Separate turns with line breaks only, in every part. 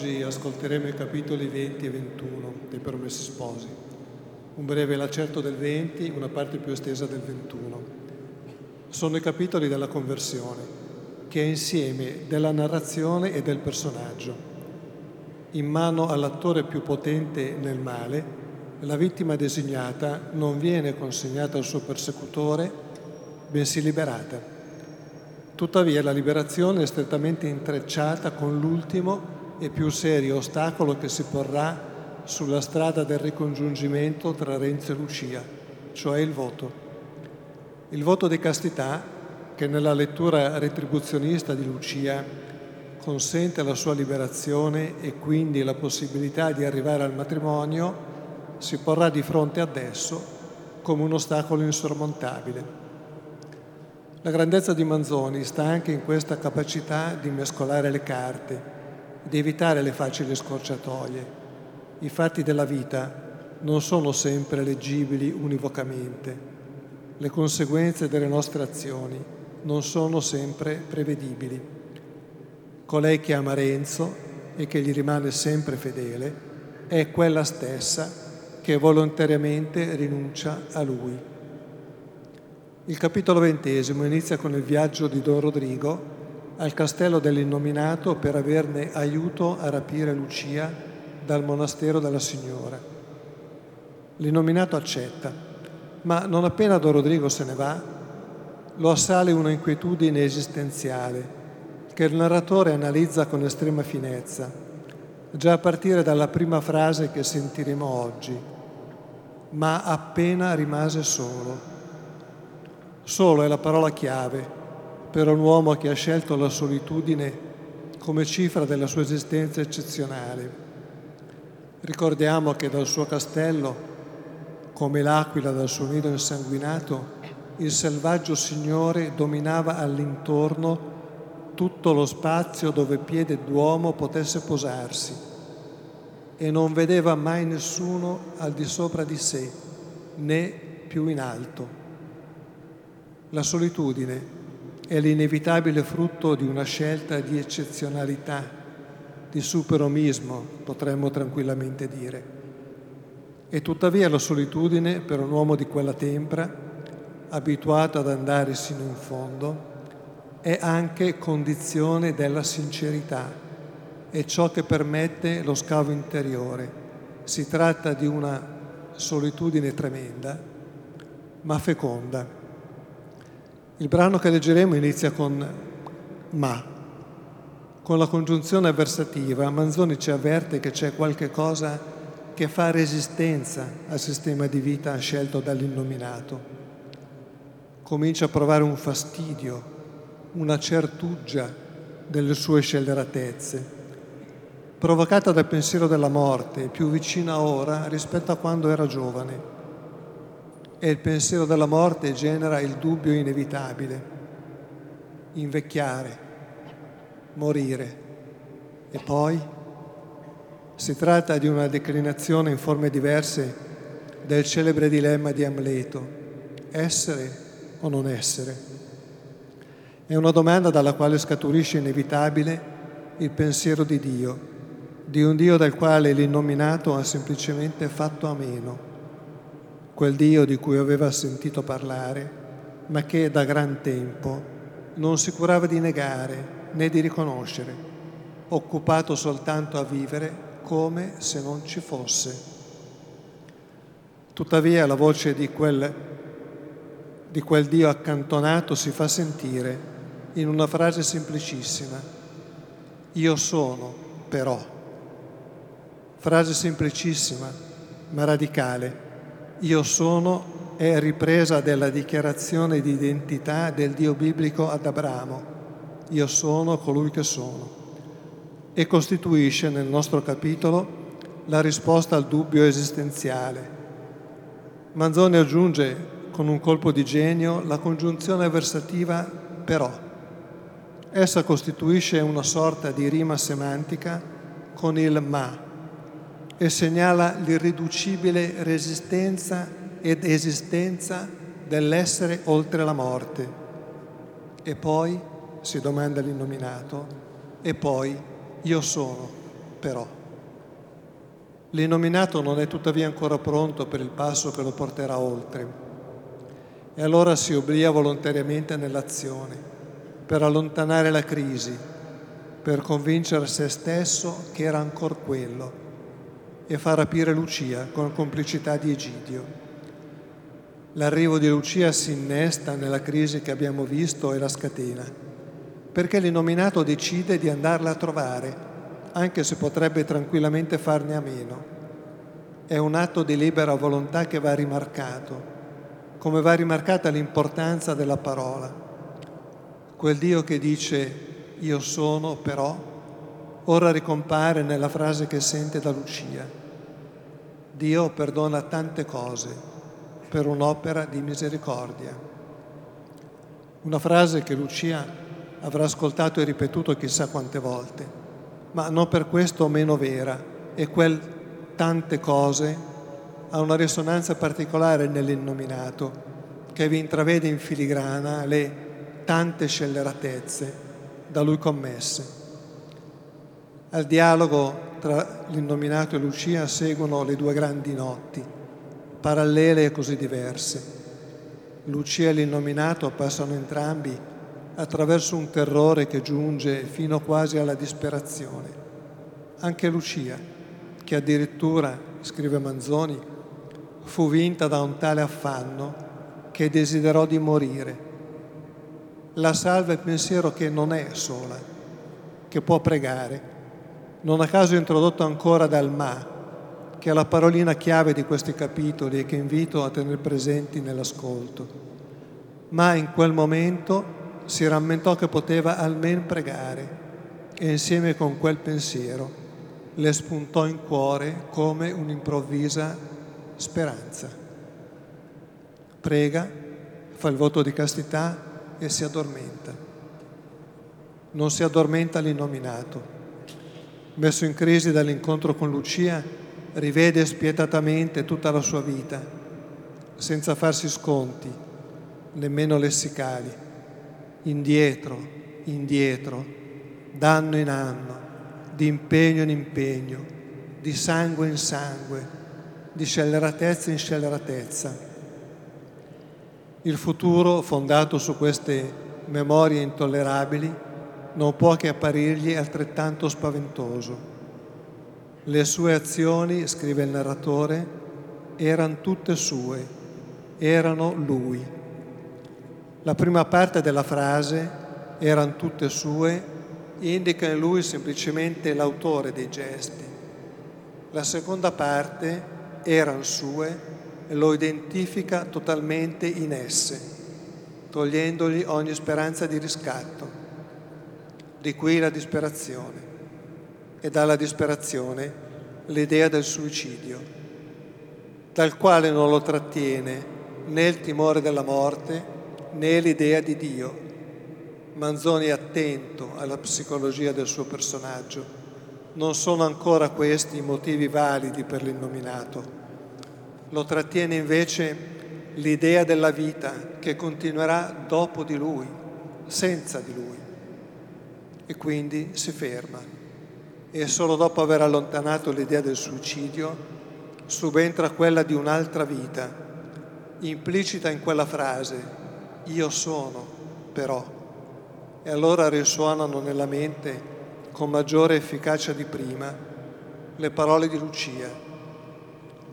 Oggi ascolteremo i capitoli 20 e 21 dei Promessi Sposi. Un breve lacerto del 20, una parte più estesa del 21. Sono i capitoli della conversione, che è insieme della narrazione e del personaggio. In mano all'attore più potente nel male, la vittima designata non viene consegnata al suo persecutore, bensì liberata. Tuttavia la liberazione è strettamente intrecciata con l'ultimo e più serio ostacolo che si porrà sulla strada del ricongiungimento tra Renzo e Lucia, cioè il voto. Il voto di castità, che nella lettura retribuzionista di Lucia consente la sua liberazione e quindi la possibilità di arrivare al matrimonio, si porrà di fronte ad esso come un ostacolo insormontabile. La grandezza di Manzoni sta anche in questa capacità di mescolare le carte, di evitare le facili scorciatoie. I fatti della vita non sono sempre leggibili univocamente. Le conseguenze delle nostre azioni non sono sempre prevedibili. Colei che ama Renzo e che gli rimane sempre fedele è quella stessa che volontariamente rinuncia a lui. Il capitolo ventesimo inizia con il viaggio di Don Rodrigo al castello dell'innominato per averne aiuto a rapire Lucia dal monastero della Signora. L'innominato accetta, ma non appena Don Rodrigo se ne va, lo assale una inquietudine esistenziale che il narratore analizza con estrema finezza, già a partire dalla prima frase che sentiremo oggi, ma appena rimase solo. Solo è la parola chiave per un uomo che ha scelto la solitudine come cifra della sua esistenza eccezionale. Ricordiamo che dal suo castello, come l'aquila dal suo nido insanguinato, il selvaggio signore dominava all'intorno tutto lo spazio dove piede d'uomo potesse posarsi e non vedeva mai nessuno al di sopra di sé, né più in alto. La solitudine è l'inevitabile frutto di una scelta di eccezionalità, di superomismo, potremmo tranquillamente dire. E tuttavia la solitudine per un uomo di quella tempra, abituato ad andare sino in fondo, è anche condizione della sincerità, è ciò che permette lo scavo interiore. Si tratta di una solitudine tremenda, ma feconda. Il brano che leggeremo inizia con ma. Con la congiunzione avversativa Manzoni ci avverte che c'è qualche cosa che fa resistenza al sistema di vita scelto dall'innominato. Comincia a provare un fastidio, una certuggia delle sue scelleratezze, provocata dal pensiero della morte, più vicina ora rispetto a quando era giovane e il pensiero della morte genera il dubbio inevitabile, invecchiare, morire. E poi si tratta di una declinazione in forme diverse del celebre dilemma di Amleto, essere o non essere. È una domanda dalla quale scaturisce inevitabile il pensiero di Dio, di un Dio dal quale l'innominato ha semplicemente fatto a meno quel Dio di cui aveva sentito parlare, ma che da gran tempo non si curava di negare né di riconoscere, occupato soltanto a vivere come se non ci fosse. Tuttavia la voce di quel, di quel Dio accantonato si fa sentire in una frase semplicissima. Io sono, però. Frase semplicissima, ma radicale io sono è ripresa della dichiarazione di identità del Dio biblico ad Abramo. Io sono colui che sono. E costituisce nel nostro capitolo la risposta al dubbio esistenziale. Manzoni aggiunge con un colpo di genio la congiunzione avversativa però. Essa costituisce una sorta di rima semantica con il ma e segnala l'irriducibile resistenza ed esistenza dell'essere oltre la morte. E poi, si domanda l'innominato, e poi io sono, però. L'innominato non è tuttavia ancora pronto per il passo che lo porterà oltre. E allora si obblia volontariamente nell'azione per allontanare la crisi, per convincere se stesso che era ancora quello e far rapire Lucia con complicità di Egidio. L'arrivo di Lucia si innesta nella crisi che abbiamo visto e la scatena, perché l'innominato decide di andarla a trovare anche se potrebbe tranquillamente farne a meno. È un atto di libera volontà che va rimarcato, come va rimarcata l'importanza della parola. Quel Dio che dice io sono però, ora ricompare nella frase che sente da Lucia. Dio perdona tante cose per un'opera di misericordia. Una frase che Lucia avrà ascoltato e ripetuto chissà quante volte ma non per questo meno vera, e quel tante cose ha una risonanza particolare nell'innominato, che vi intravede in filigrana le tante scelleratezze da lui commesse. Al dialogo tra l'innominato e Lucia seguono le due grandi notti, parallele e così diverse. Lucia e l'innominato passano entrambi attraverso un terrore che giunge fino quasi alla disperazione. Anche Lucia, che addirittura, scrive Manzoni, fu vinta da un tale affanno che desiderò di morire. La salva il pensiero che non è sola, che può pregare. Non a caso introdotto ancora dal ma, che è la parolina chiave di questi capitoli e che invito a tenere presenti nell'ascolto. Ma in quel momento si rammentò che poteva almeno pregare e insieme con quel pensiero le spuntò in cuore come un'improvvisa speranza. Prega, fa il voto di castità e si addormenta. Non si addormenta l'innominato. Messo in crisi dall'incontro con Lucia, rivede spietatamente tutta la sua vita, senza farsi sconti, nemmeno lessicali indietro, indietro, d'anno in anno, di impegno in impegno, di sangue in sangue, di scelleratezza in scelleratezza. Il futuro, fondato su queste memorie intollerabili, non può che apparirgli altrettanto spaventoso. Le sue azioni, scrive il narratore, erano tutte sue, erano lui la prima parte della frase, erano tutte sue, indica in lui semplicemente l'autore dei gesti. La seconda parte, erano sue, lo identifica totalmente in esse, togliendogli ogni speranza di riscatto. Di qui la disperazione e dalla disperazione l'idea del suicidio, dal quale non lo trattiene né il timore della morte né l'idea di Dio. Manzoni è attento alla psicologia del suo personaggio. Non sono ancora questi i motivi validi per l'innominato. Lo trattiene invece l'idea della vita che continuerà dopo di lui, senza di lui. E quindi si ferma. E solo dopo aver allontanato l'idea del suicidio subentra quella di un'altra vita, implicita in quella frase, io sono però. E allora risuonano nella mente con maggiore efficacia di prima le parole di Lucia.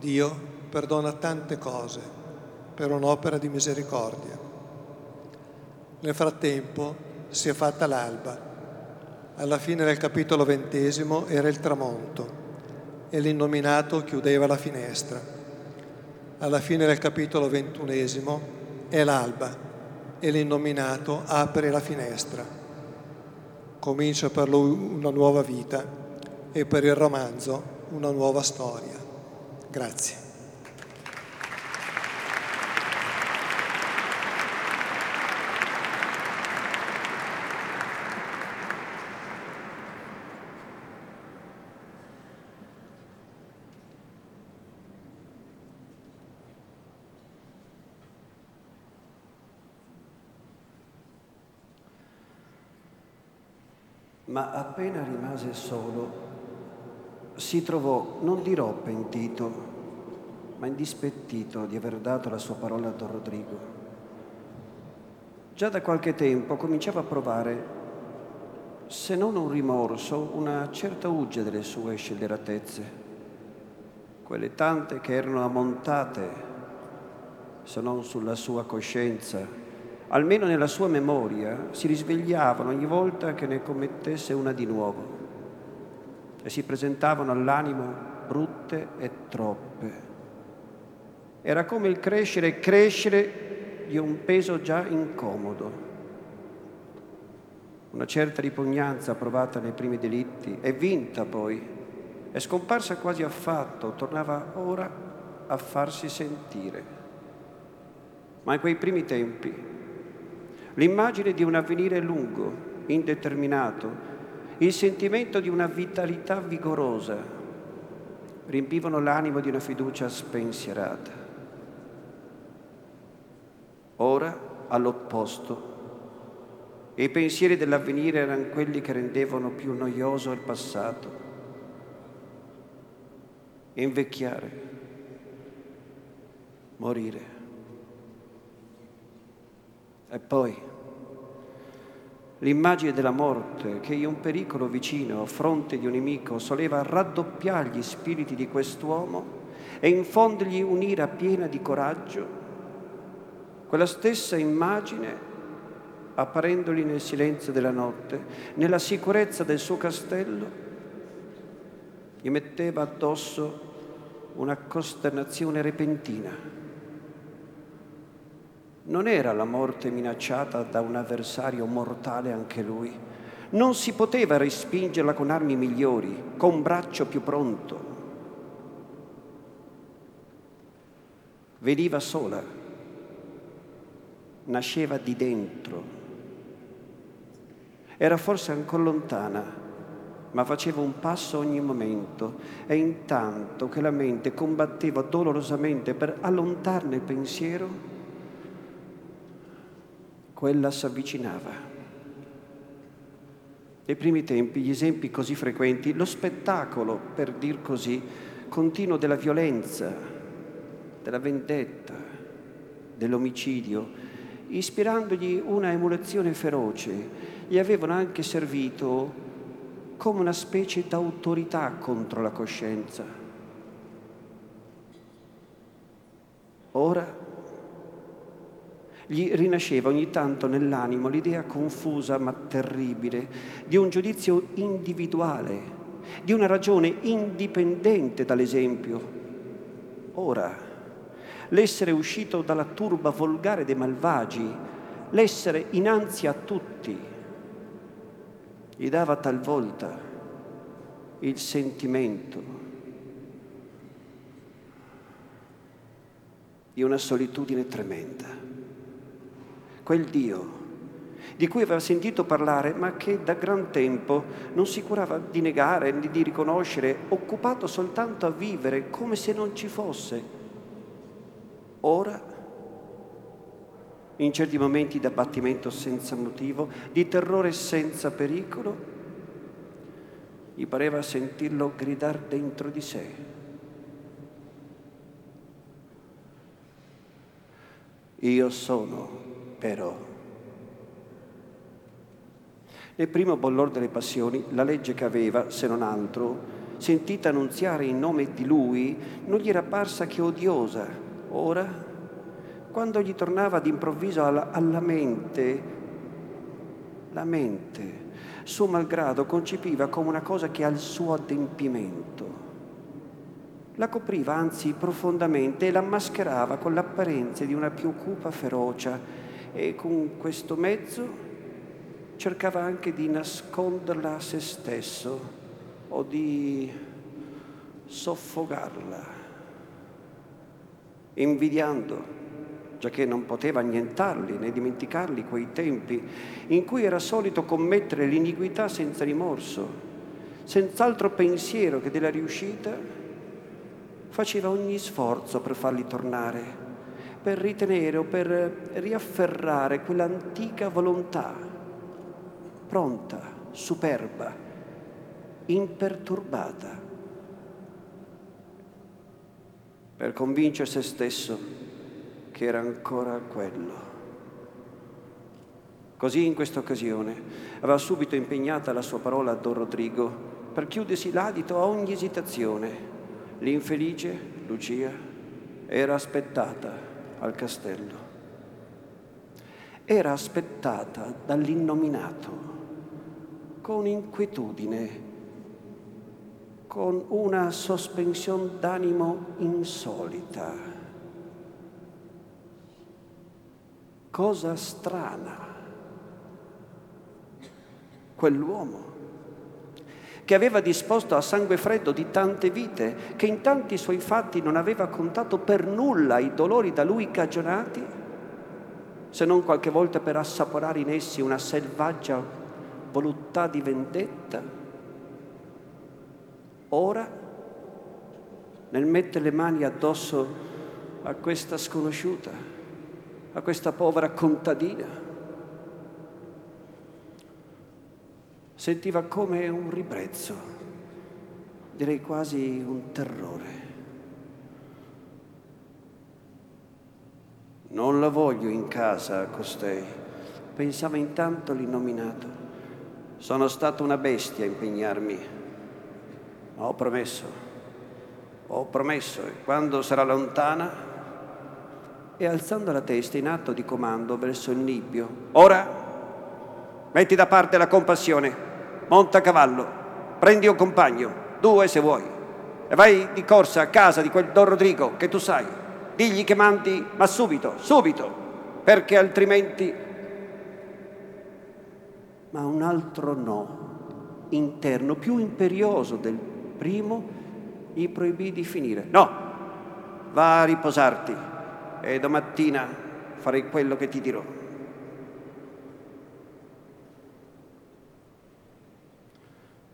Dio perdona tante cose per un'opera di misericordia. Nel frattempo si è fatta l'alba. Alla fine del capitolo ventesimo era il tramonto e l'innominato chiudeva la finestra. Alla fine del capitolo ventunesimo è l'alba e l'innominato apre la finestra. Comincia per lui una nuova vita e per il romanzo una nuova storia. Grazie.
ma appena rimase solo si trovò, non dirò pentito, ma indispettito di aver dato la sua parola a Don Rodrigo. Già da qualche tempo cominciava a provare, se non un rimorso, una certa uggia delle sue scelleratezze, quelle tante che erano ammontate, se non sulla sua coscienza, almeno nella sua memoria, si risvegliavano ogni volta che ne commettesse una di nuovo e si presentavano all'animo brutte e troppe. Era come il crescere e crescere di un peso già incomodo. Una certa ripugnanza provata nei primi delitti è vinta poi, è scomparsa quasi affatto, tornava ora a farsi sentire. Ma in quei primi tempi l'immagine di un avvenire lungo, indeterminato, il sentimento di una vitalità vigorosa riempivano l'animo di una fiducia spensierata. Ora, all'opposto, i pensieri dell'avvenire erano quelli che rendevano più noioso il passato. Invecchiare, morire. E poi l'immagine della morte che in un pericolo vicino a fronte di un nemico soleva raddoppiare gli spiriti di quest'uomo e infondergli un'ira piena di coraggio, quella stessa immagine apparendogli nel silenzio della notte, nella sicurezza del suo castello, gli metteva addosso una costernazione repentina non era la morte minacciata da un avversario mortale anche lui. Non si poteva respingerla con armi migliori, con un braccio più pronto. Veniva sola, nasceva di dentro. Era forse ancora lontana, ma faceva un passo ogni momento e intanto che la mente combatteva dolorosamente per allontarne il pensiero, quella si avvicinava. Nei primi tempi, gli esempi così frequenti, lo spettacolo, per dir così, continuo della violenza, della vendetta, dell'omicidio, ispirandogli una emulazione feroce, gli avevano anche servito come una specie d'autorità contro la coscienza. Ora gli rinasceva ogni tanto nell'animo l'idea confusa ma terribile di un giudizio individuale, di una ragione indipendente dall'esempio. Ora, l'essere uscito dalla turba volgare dei malvagi, l'essere innanzi a tutti, gli dava talvolta il sentimento di una solitudine tremenda quel Dio di cui aveva sentito parlare, ma che da gran tempo non si curava di negare né di riconoscere, occupato soltanto a vivere come se non ci fosse. Ora, in certi momenti di abbattimento senza motivo, di terrore senza pericolo, gli pareva sentirlo gridare dentro di sé. Io sono però. Nel primo bollor delle passioni, la legge che aveva, se non altro, sentita annunziare in nome di lui, non gli era parsa che odiosa. Ora, quando gli tornava d'improvviso alla, alla mente, la mente, suo malgrado, concepiva come una cosa che ha il suo adempimento la copriva anzi profondamente e la mascherava con l'apparenza di una più cupa ferocia e con questo mezzo cercava anche di nasconderla a se stesso o di soffocarla, invidiando, già che non poteva annientarli né dimenticarli quei tempi in cui era solito commettere l'iniquità senza rimorso, senza altro pensiero che della riuscita, faceva ogni sforzo per farli tornare per ritenere o per riafferrare quell'antica volontà, pronta, superba, imperturbata, per convincere se stesso che era ancora quello. Così in questa occasione aveva subito impegnata la sua parola a Don Rodrigo per chiudersi l'adito a ogni esitazione. L'infelice Lucia era aspettata al castello. Era aspettata dall'innominato con inquietudine, con una sospensione d'animo insolita. Cosa strana. Quell'uomo che aveva disposto a sangue freddo di tante vite, che in tanti suoi fatti non aveva contato per nulla i dolori da lui cagionati, se non qualche volta per assaporare in essi una selvaggia voluttà di vendetta. Ora, nel mettere le mani addosso a questa sconosciuta, a questa povera contadina, sentiva come un ribrezzo, direi quasi un terrore. Non la voglio in casa costei, pensava intanto l'innominato. Sono stata una bestia a impegnarmi, ma ho promesso, ho promesso e quando sarà lontana e alzando la testa in atto di comando verso il nibbio, ora metti da parte la compassione monta a cavallo, prendi un compagno, due se vuoi, e vai di corsa a casa di quel Don Rodrigo che tu sai. Digli che mandi, ma subito, subito, perché altrimenti... Ma un altro no, interno, più imperioso del primo, gli proibì di finire. No, va a riposarti e domattina farei quello che ti dirò.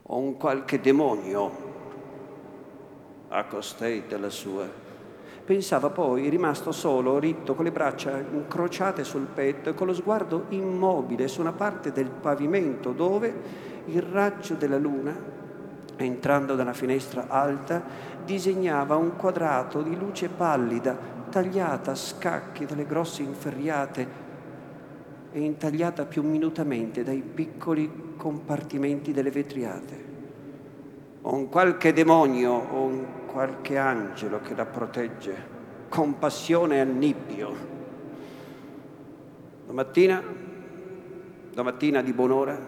O un qualche demonio a costei della sua. Pensava poi, rimasto solo, ritto, con le braccia incrociate sul petto e con lo sguardo immobile su una parte del pavimento dove il raggio della luna, entrando dalla finestra alta, disegnava un quadrato di luce pallida, tagliata a scacchi dalle grosse inferriate e intagliata più minutamente dai piccoli compartimenti delle vetriate. O un qualche demonio o un qualche angelo che la protegge, compassione e annibbio. Domattina, domattina di buon'ora,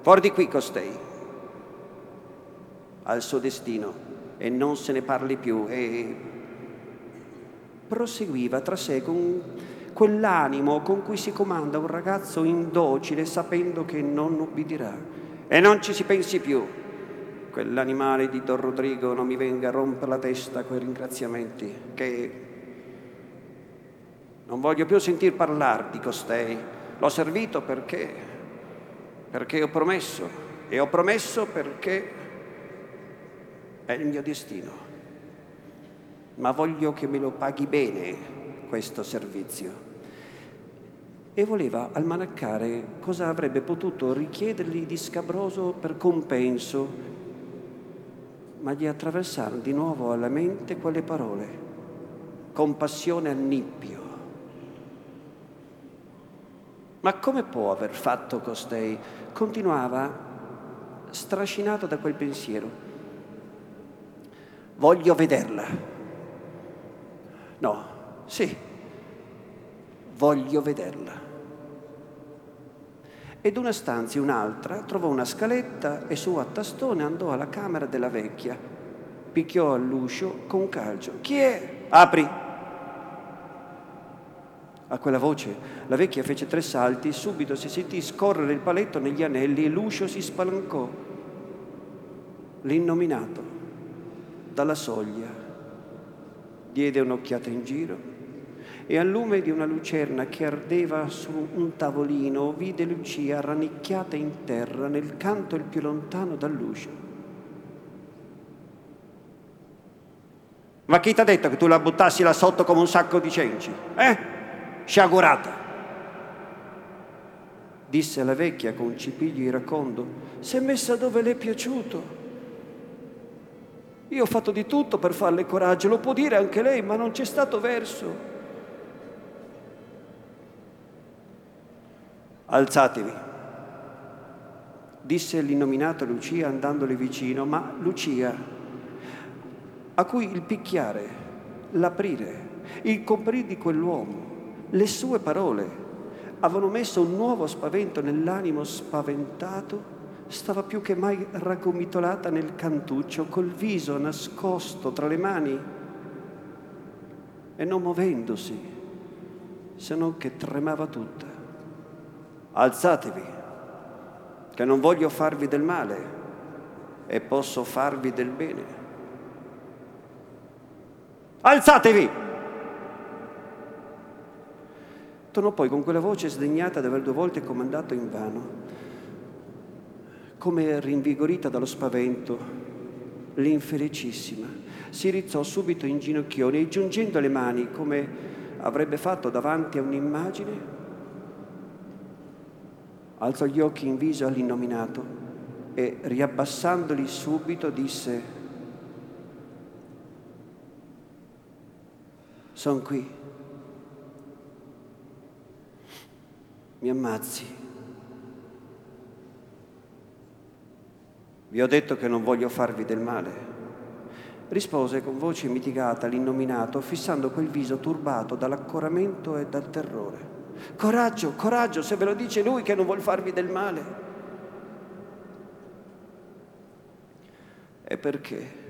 fuori di qui costei, al suo destino e non se ne parli più e proseguiva tra sé con quell'animo con cui si comanda un ragazzo indocile sapendo che non ubbidirà. E non ci si pensi più. Quell'animale di Don Rodrigo non mi venga a rompere la testa con i ringraziamenti, che non voglio più sentir parlare di costei. L'ho servito perché, perché ho promesso, e ho promesso perché è il mio destino. Ma voglio che me lo paghi bene questo servizio e voleva almanaccare cosa avrebbe potuto richiedergli di scabroso per compenso, ma gli attraversarono di nuovo alla mente quelle parole, compassione al nippio. Ma come può aver fatto costei? Continuava strascinato da quel pensiero. Voglio vederla. No, sì, voglio vederla. Ed una stanza e un'altra trovò una scaletta e su a tastone andò alla camera della vecchia. Picchiò all'uscio con calcio. Chi è? Apri! A quella voce la vecchia fece tre salti, subito si sentì scorrere il paletto negli anelli e l'uscio si spalancò. L'innominato dalla soglia, diede un'occhiata in giro e al lume di una lucerna che ardeva su un tavolino vide Lucia rannicchiata in terra nel canto il più lontano dall'uscio. Ma chi ti ha detto che tu la buttassi là sotto come un sacco di cenci? Eh? Sciagurata! Disse la vecchia con un cipiglio iracondo, si è messa dove le è piaciuto. Io ho fatto di tutto per farle coraggio, lo può dire anche lei, ma non c'è stato verso. Alzatevi, disse l'innominato Lucia andandole vicino, ma Lucia, a cui il picchiare, l'aprire, il comprire di quell'uomo, le sue parole avevano messo un nuovo spavento nell'animo spaventato, stava più che mai raggomitolata nel cantuccio, col viso nascosto tra le mani e non muovendosi, se non che tremava tutta alzatevi, che non voglio farvi del male e posso farvi del bene. Alzatevi! Tornò poi con quella voce sdegnata di aver due volte comandato in vano, come rinvigorita dallo spavento, l'infelicissima si rizzò subito in ginocchioni e giungendo le mani come avrebbe fatto davanti a un'immagine, alzò gli occhi in viso all'innominato e riabbassandoli subito disse, sono qui, mi ammazzi. Vi ho detto che non voglio farvi del male. Rispose con voce mitigata l'innominato, fissando quel viso turbato dall'accoramento e dal terrore. Coraggio, coraggio, se ve lo dice lui che non vuol farvi del male. E perché?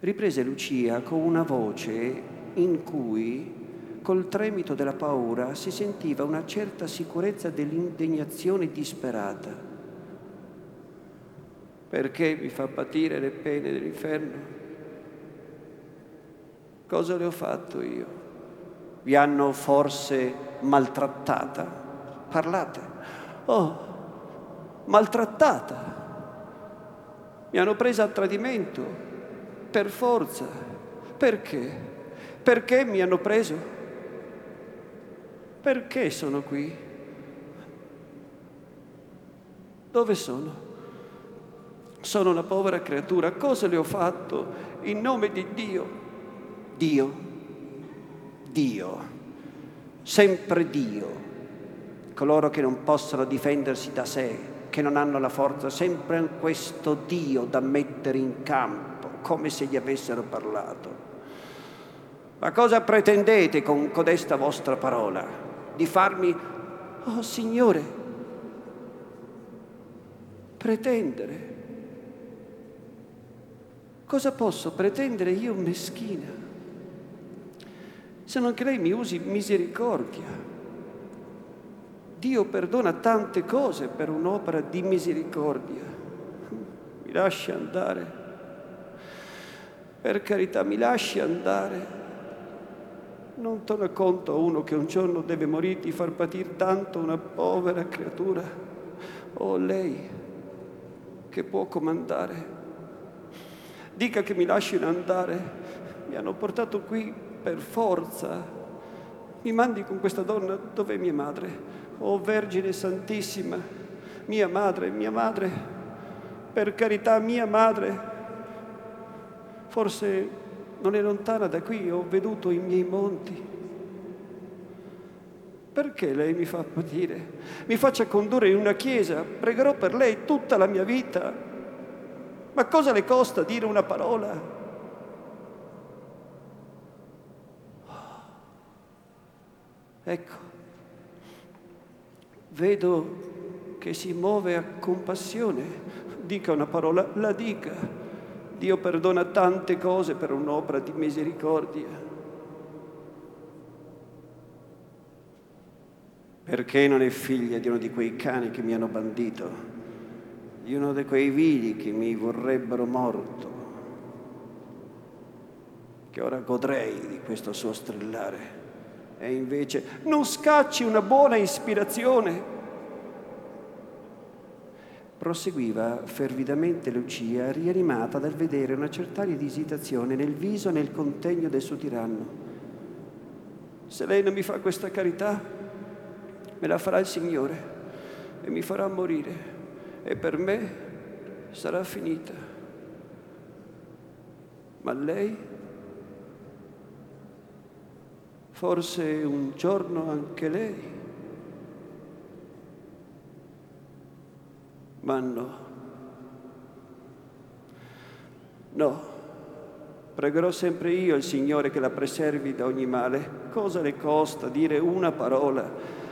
Riprese Lucia con una voce in cui, col tremito della paura, si sentiva una certa sicurezza dell'indignazione disperata. Perché mi fa patire le pene dell'inferno? Cosa le ho fatto io? Vi hanno forse maltrattata? Parlate. Oh, maltrattata. Mi hanno presa a tradimento, per forza. Perché? Perché mi hanno preso? Perché sono qui? Dove sono? Sono una povera creatura. Cosa le ho fatto in nome di Dio? Dio Dio, sempre Dio. Coloro che non possono difendersi da sé, che non hanno la forza, sempre questo Dio da mettere in campo, come se gli avessero parlato. Ma cosa pretendete con codesta vostra parola? Di farmi, oh Signore, pretendere? Cosa posso pretendere io meschina? Se non che lei mi usi misericordia. Dio perdona tante cose per un'opera di misericordia. Mi lasci andare. Per carità, mi lasci andare. Non torna conto a uno che un giorno deve morire di far patire tanto una povera creatura. Oh, lei che può comandare. Dica che mi lasciano andare. Mi hanno portato qui per forza, mi mandi con questa donna dov'è mia madre? Oh Vergine Santissima, mia madre, mia madre, per carità mia madre, forse non è lontana da qui, ho veduto i miei monti. Perché lei mi fa patire? Mi faccia condurre in una chiesa, pregherò per lei tutta la mia vita. Ma cosa le costa dire una parola? Ecco, vedo che si muove a compassione. Dica una parola, la dica. Dio perdona tante cose per un'opera di misericordia. Perché non è figlia di uno di quei cani che mi hanno bandito, di uno di quei vili che mi vorrebbero morto? che ora godrei di questo suo strillare. E invece non scacci una buona ispirazione. Proseguiva fervidamente Lucia, rianimata dal vedere una certa di esitazione nel viso e nel contegno del suo tiranno. Se lei non mi fa questa carità, me la farà il Signore e mi farà morire e per me sarà finita. Ma lei, forse un giorno anche lei, ma no. No, pregherò sempre io il Signore che la preservi da ogni male. Cosa le costa dire una parola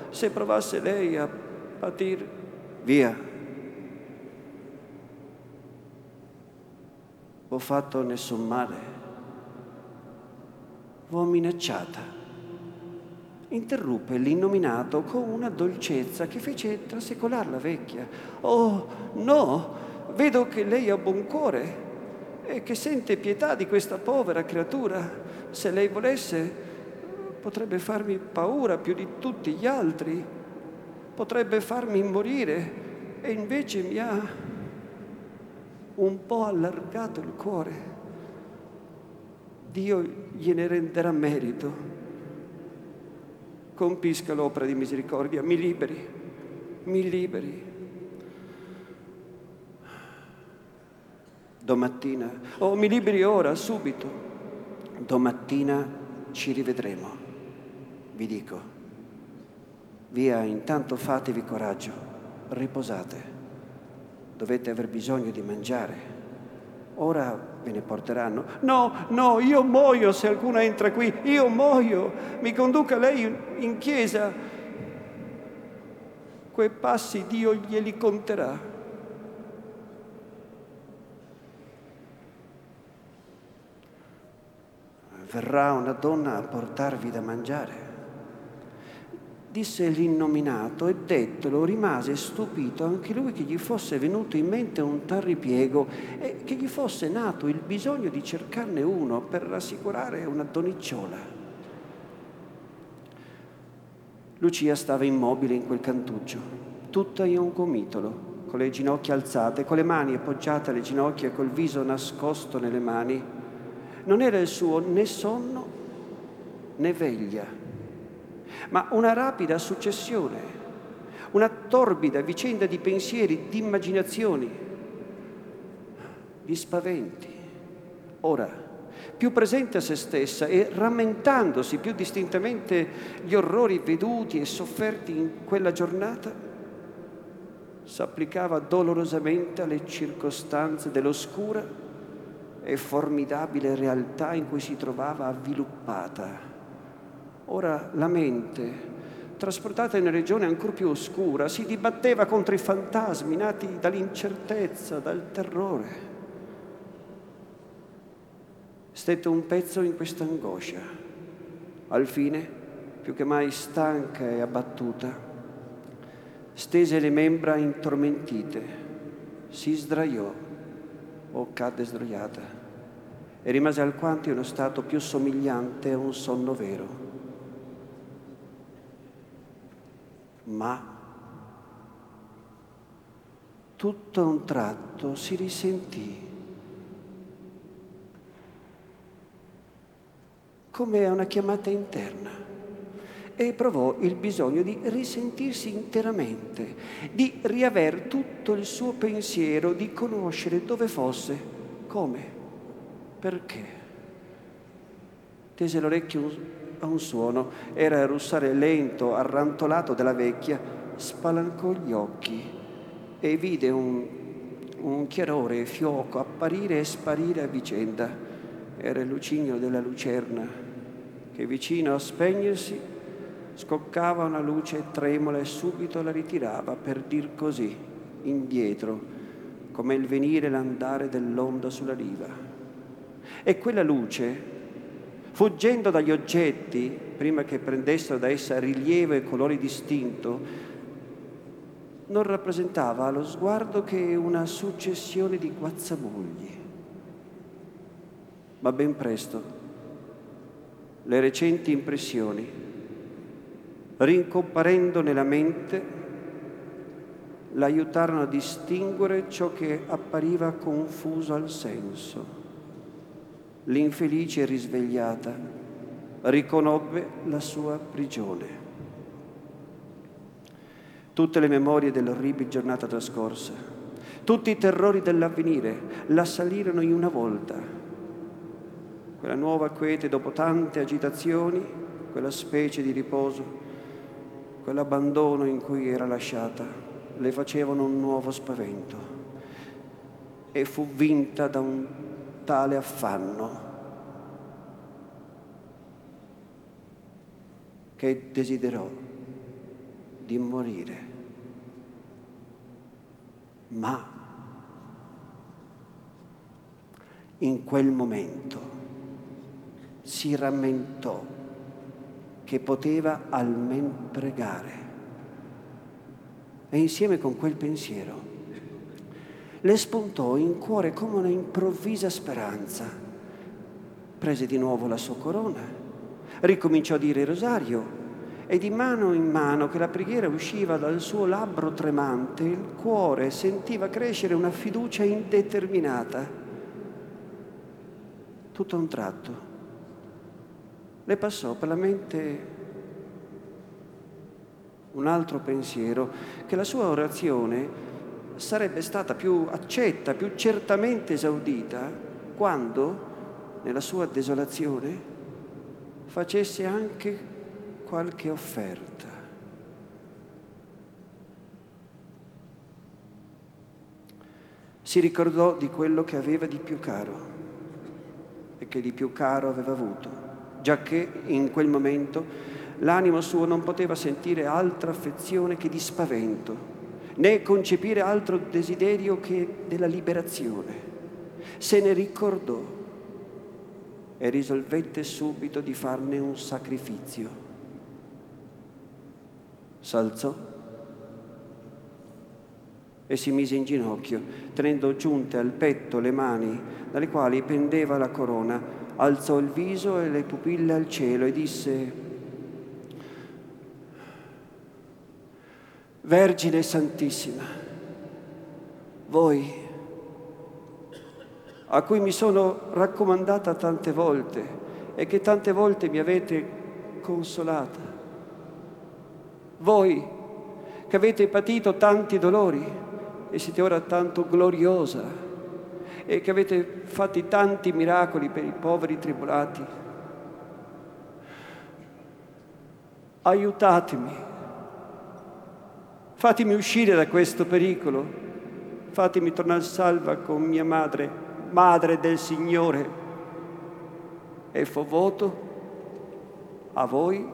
se provasse lei a patire? Via. ho fatto nessun male, v'ho minacciata. Interruppe l'innominato con una dolcezza che fece trasecolar la vecchia. Oh, no, vedo che lei ha buon cuore e che sente pietà di questa povera creatura. Se lei volesse, potrebbe farmi paura più di tutti gli altri, potrebbe farmi morire e invece mi ha un po' allargato il cuore. Dio gliene renderà merito. Compisca l'opera di misericordia, mi liberi, mi liberi. Domattina, oh mi liberi ora, subito. Domattina ci rivedremo, vi dico. Via, intanto fatevi coraggio, riposate dovete aver bisogno di mangiare. Ora ve ne porteranno. No, no, io muoio se alcuna entra qui, io muoio. Mi conduca lei in chiesa. Quei passi Dio glieli conterà. Verrà una donna a portarvi da mangiare disse l'innominato e dettolo rimase stupito anche lui che gli fosse venuto in mente un tal ripiego e che gli fosse nato il bisogno di cercarne uno per rassicurare una donnicciola. Lucia stava immobile in quel cantuccio, tutta in un gomitolo, con le ginocchia alzate, con le mani appoggiate alle ginocchia e col viso nascosto nelle mani. Non era il suo né sonno né veglia ma una rapida successione, una torbida vicenda di pensieri, di immaginazioni, di spaventi. Ora, più presente a se stessa e rammentandosi più distintamente gli orrori veduti e sofferti in quella giornata, s'applicava dolorosamente alle circostanze dell'oscura e formidabile realtà in cui si trovava avviluppata Ora la mente, trasportata in una regione ancora più oscura, si dibatteva contro i fantasmi nati dall'incertezza, dal terrore. Stette un pezzo in questa angoscia. Al fine, più che mai stanca e abbattuta, stese le membra intormentite, si sdraiò o cadde sdraiata e rimase alquanto in uno stato più somigliante a un sonno vero. Ma tutto a un tratto si risentì come una chiamata interna e provò il bisogno di risentirsi interamente, di riaver tutto il suo pensiero, di conoscere dove fosse, come, perché. Tese l'orecchio a un suono, era il russare lento, arrantolato della vecchia, spalancò gli occhi e vide un, un chiarore fioco apparire e sparire a vicenda. Era il lucigno della lucerna che vicino a spegnersi scoccava una luce tremola e subito la ritirava per dir così, indietro, come il venire e l'andare dell'onda sulla riva. E quella luce fuggendo dagli oggetti, prima che prendessero da essa rilievo e colore distinto, non rappresentava allo sguardo che una successione di guazzamugli. Ma ben presto le recenti impressioni, rincomparendo nella mente, l'aiutarono a distinguere ciò che appariva confuso al senso. L'infelice risvegliata riconobbe la sua prigione. Tutte le memorie dell'orribile giornata trascorsa, tutti i terrori dell'avvenire l'assalirono in una volta quella nuova quiete dopo tante agitazioni, quella specie di riposo, quell'abbandono in cui era lasciata, le facevano un nuovo spavento e fu vinta da un tale affanno che desiderò di morire. Ma in quel momento si rammentò che poteva almen pregare. E insieme con quel pensiero le spuntò in cuore come una improvvisa speranza. Prese di nuovo la sua corona, ricominciò a dire il rosario e di mano in mano che la preghiera usciva dal suo labbro tremante, il cuore sentiva crescere una fiducia indeterminata. Tutto a un tratto le passò per la mente un altro pensiero, che la sua orazione sarebbe stata più accetta, più certamente esaudita, quando, nella sua desolazione, facesse anche qualche offerta. Si ricordò di quello che aveva di più caro e che di più caro aveva avuto giacché in quel momento l'animo suo non poteva sentire altra affezione che di spavento, né concepire altro desiderio che della liberazione. Se ne ricordò e risolvette subito di farne un sacrificio. S'alzò e si mise in ginocchio, tenendo giunte al petto le mani dalle quali pendeva la corona alzò il viso e le pupille al cielo e disse, Vergine Santissima, voi a cui mi sono raccomandata tante volte e che tante volte mi avete consolata, voi che avete patito tanti dolori e siete ora tanto gloriosa, e che avete fatto tanti miracoli per i poveri tribulati. Aiutatemi, fatemi uscire da questo pericolo, fatemi tornare salva con mia madre, madre del Signore, e fo voto a voi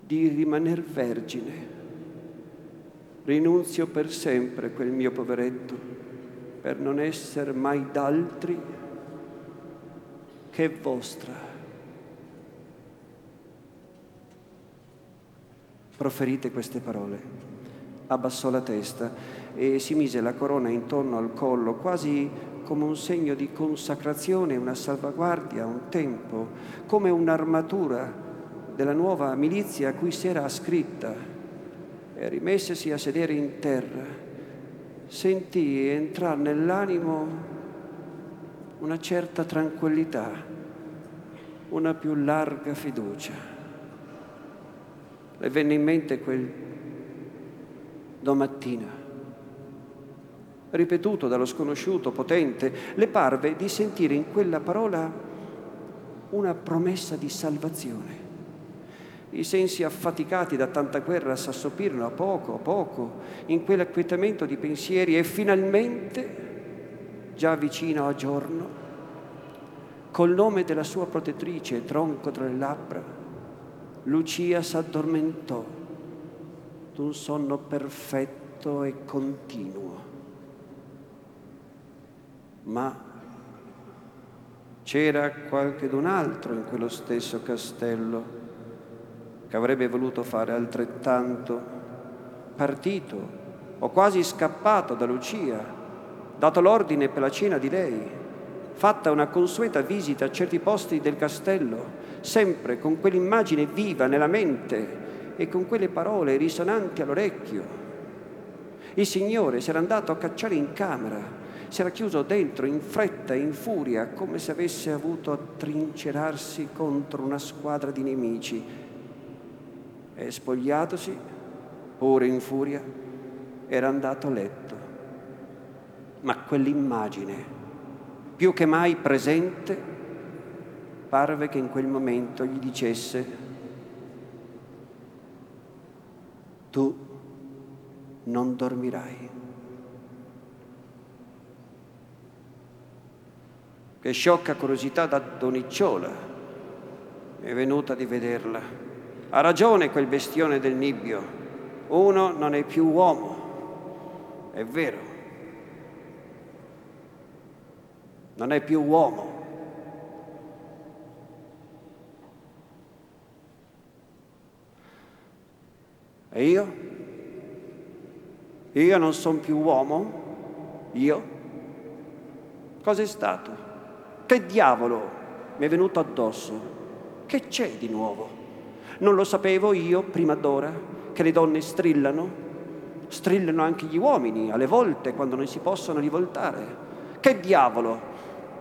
di rimanere vergine. Rinunzio per sempre quel mio poveretto, per non essere mai d'altri che vostra. Proferite queste parole, abbassò la testa e si mise la corona intorno al collo, quasi come un segno di consacrazione, una salvaguardia, un tempo, come un'armatura della nuova milizia a cui si era ascritta e rimessesi a sedere in terra, sentì entrare nell'animo una certa tranquillità, una più larga fiducia. Le venne in mente quel domattina, ripetuto dallo sconosciuto potente, le parve di sentire in quella parola una promessa di salvazione. I sensi affaticati da tanta guerra s'assopirono a poco a poco in quell'acquietamento di pensieri e finalmente, già vicino a giorno, col nome della sua protettrice tronco tra le labbra, Lucia s'addormentò d'un sonno perfetto e continuo. Ma c'era qualche d'un altro in quello stesso castello che avrebbe voluto fare altrettanto, partito o quasi scappato da Lucia, dato l'ordine per la cena di lei, fatta una consueta visita a certi posti del castello, sempre con quell'immagine viva nella mente e con quelle parole risonanti all'orecchio. Il Signore si era andato a cacciare in camera, si era chiuso dentro in fretta e in furia, come se avesse avuto a trincerarsi contro una squadra di nemici. E spogliatosi, ora in furia, era andato a letto. Ma quell'immagine, più che mai presente, parve che in quel momento gli dicesse tu non dormirai. Che sciocca curiosità da doniciola mi è venuta di vederla. Ha ragione quel bestione del nibbio. Uno non è più uomo. È vero. Non è più uomo. E io? Io non sono più uomo? Io? Cos'è stato? Che diavolo mi è venuto addosso? Che c'è di nuovo? Non lo sapevo io prima d'ora che le donne strillano? Strillano anche gli uomini alle volte quando non si possono rivoltare. Che diavolo?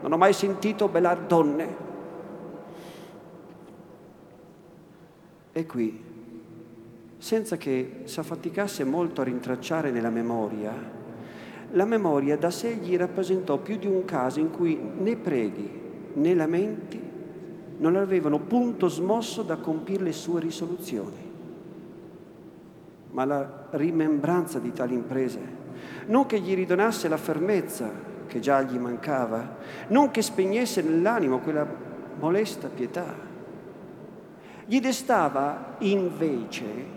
Non ho mai sentito belar donne. E qui senza che s'affaticasse molto a rintracciare nella memoria, la memoria da sé gli rappresentò più di un caso in cui né preghi né lamenti non avevano punto smosso da compire le sue risoluzioni. Ma la rimembranza di tali imprese, non che gli ridonasse la fermezza che già gli mancava, non che spegnesse nell'animo quella molesta pietà, gli destava invece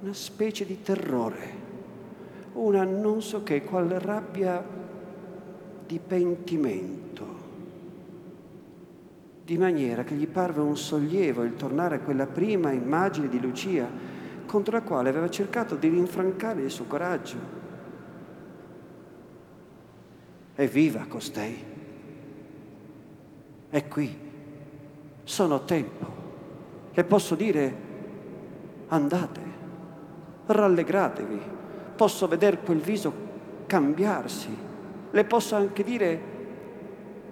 una specie di terrore, una non so che, qual rabbia di pentimento, di maniera che gli parve un sollievo il tornare a quella prima immagine di Lucia contro la quale aveva cercato di rinfrancare il suo coraggio. È viva costei. È qui. Sono tempo. Le posso dire andate rallegratevi, posso vedere quel viso cambiarsi, le posso anche dire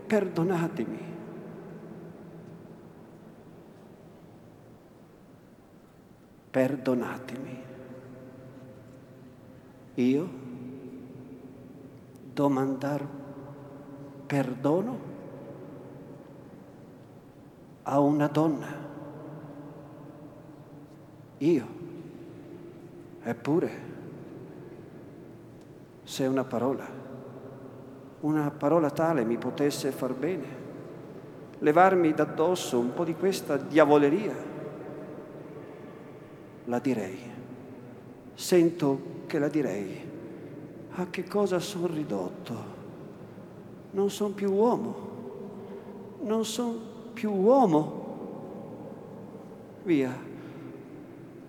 perdonatemi. Perdonatemi. Io domandar perdono a una donna. Io. Eppure, se una parola, una parola tale mi potesse far bene, levarmi d'addosso un po' di questa diavoleria, la direi. Sento che la direi. A che cosa sono ridotto? Non sono più uomo. Non sono più uomo. Via,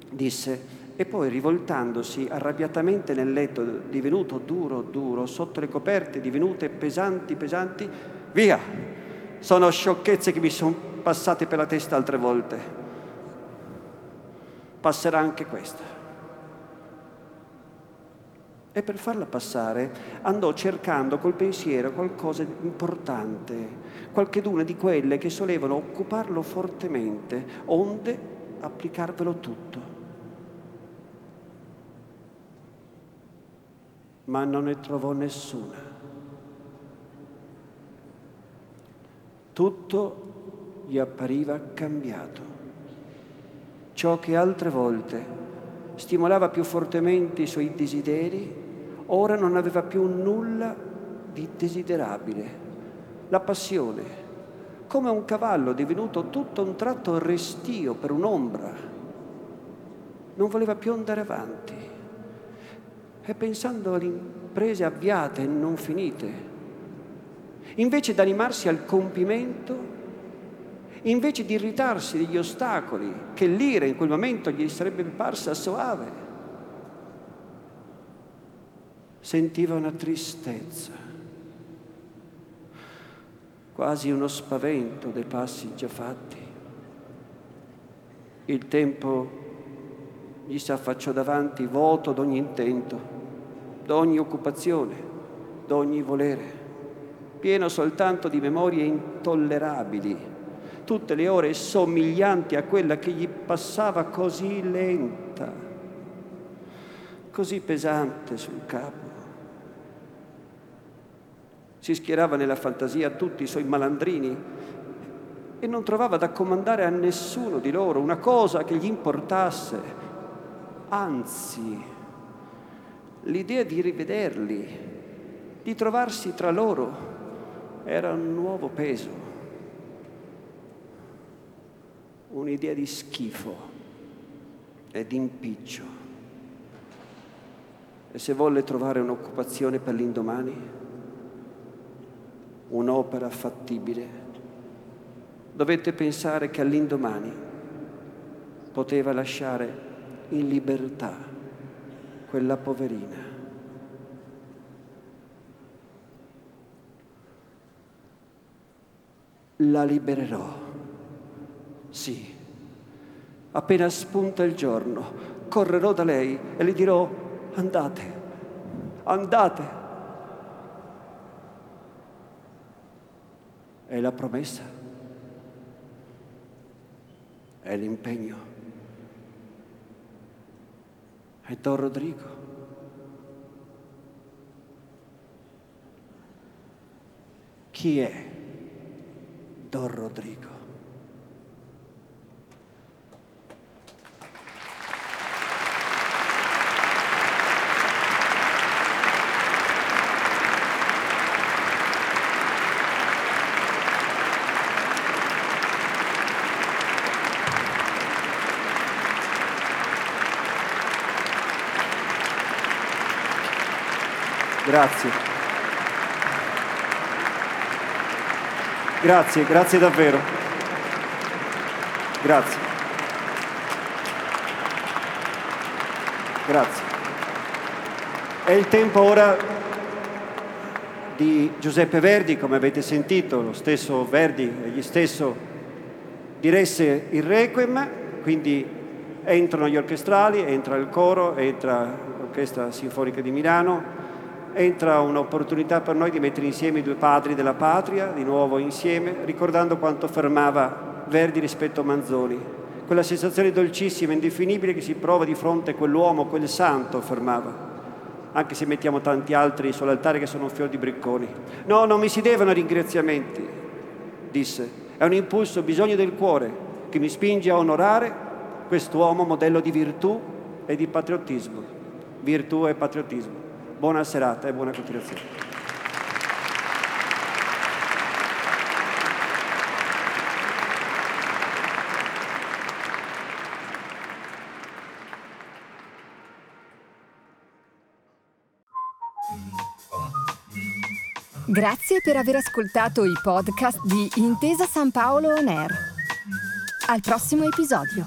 disse e poi rivoltandosi arrabbiatamente nel letto, divenuto duro, duro, sotto le coperte divenute pesanti, pesanti, via! Sono sciocchezze che mi sono passate per la testa altre volte. Passerà anche questa. E per farla passare andò cercando col pensiero qualcosa di importante, qualcheduna di quelle che solevano occuparlo fortemente, onde applicarvelo tutto. Ma non ne trovò nessuna. Tutto gli appariva cambiato. Ciò che altre volte stimolava più fortemente i suoi desideri, ora non aveva più nulla di desiderabile. La passione, come un cavallo divenuto tutto un tratto restio per un'ombra, non voleva più andare avanti e pensando alle imprese avviate e non finite. Invece di animarsi al compimento, invece di irritarsi degli ostacoli che l'ira in quel momento gli sarebbe parsa soave, sentiva una tristezza. quasi uno spavento dei passi già fatti. Il tempo gli si affacciò davanti vuoto d'ogni intento, d'ogni occupazione, d'ogni volere, pieno soltanto di memorie intollerabili, tutte le ore somiglianti a quella che gli passava così lenta, così pesante sul capo. Si schierava nella fantasia tutti i suoi malandrini e non trovava da comandare a nessuno di loro una cosa che gli importasse, anzi, l'idea di rivederli, di trovarsi tra loro, era un nuovo peso, un'idea di schifo e di impiccio. E se volle trovare un'occupazione per l'indomani, un'opera fattibile, dovette pensare che all'indomani poteva lasciare in libertà quella poverina. La libererò, sì. Appena spunta il giorno, correrò da lei e le dirò, andate, andate. È la promessa, è l'impegno. È Don Rodrigo. Chi è Don Rodrigo? Grazie. Grazie, grazie davvero. Grazie. Grazie. È il tempo ora di Giuseppe Verdi, come avete sentito, lo stesso Verdi, egli stesso diresse il Requiem, quindi entrano gli orchestrali, entra il coro, entra l'Orchestra Sinfonica di Milano, entra un'opportunità per noi di mettere insieme i due padri della patria, di nuovo insieme, ricordando quanto fermava Verdi rispetto a Manzoni. Quella sensazione dolcissima, indefinibile che si prova di fronte a quell'uomo, quel santo, fermava. Anche se mettiamo tanti altri sull'altare che sono un fior di bricconi. No, non mi si devono ringraziamenti, disse. È un impulso, bisogno del cuore, che mi spinge a onorare quest'uomo modello di virtù e di patriottismo. Virtù e patriottismo. Buona serata e buona continuazione.
Grazie per aver ascoltato i podcast di Intesa San Paolo On Air. Al prossimo episodio.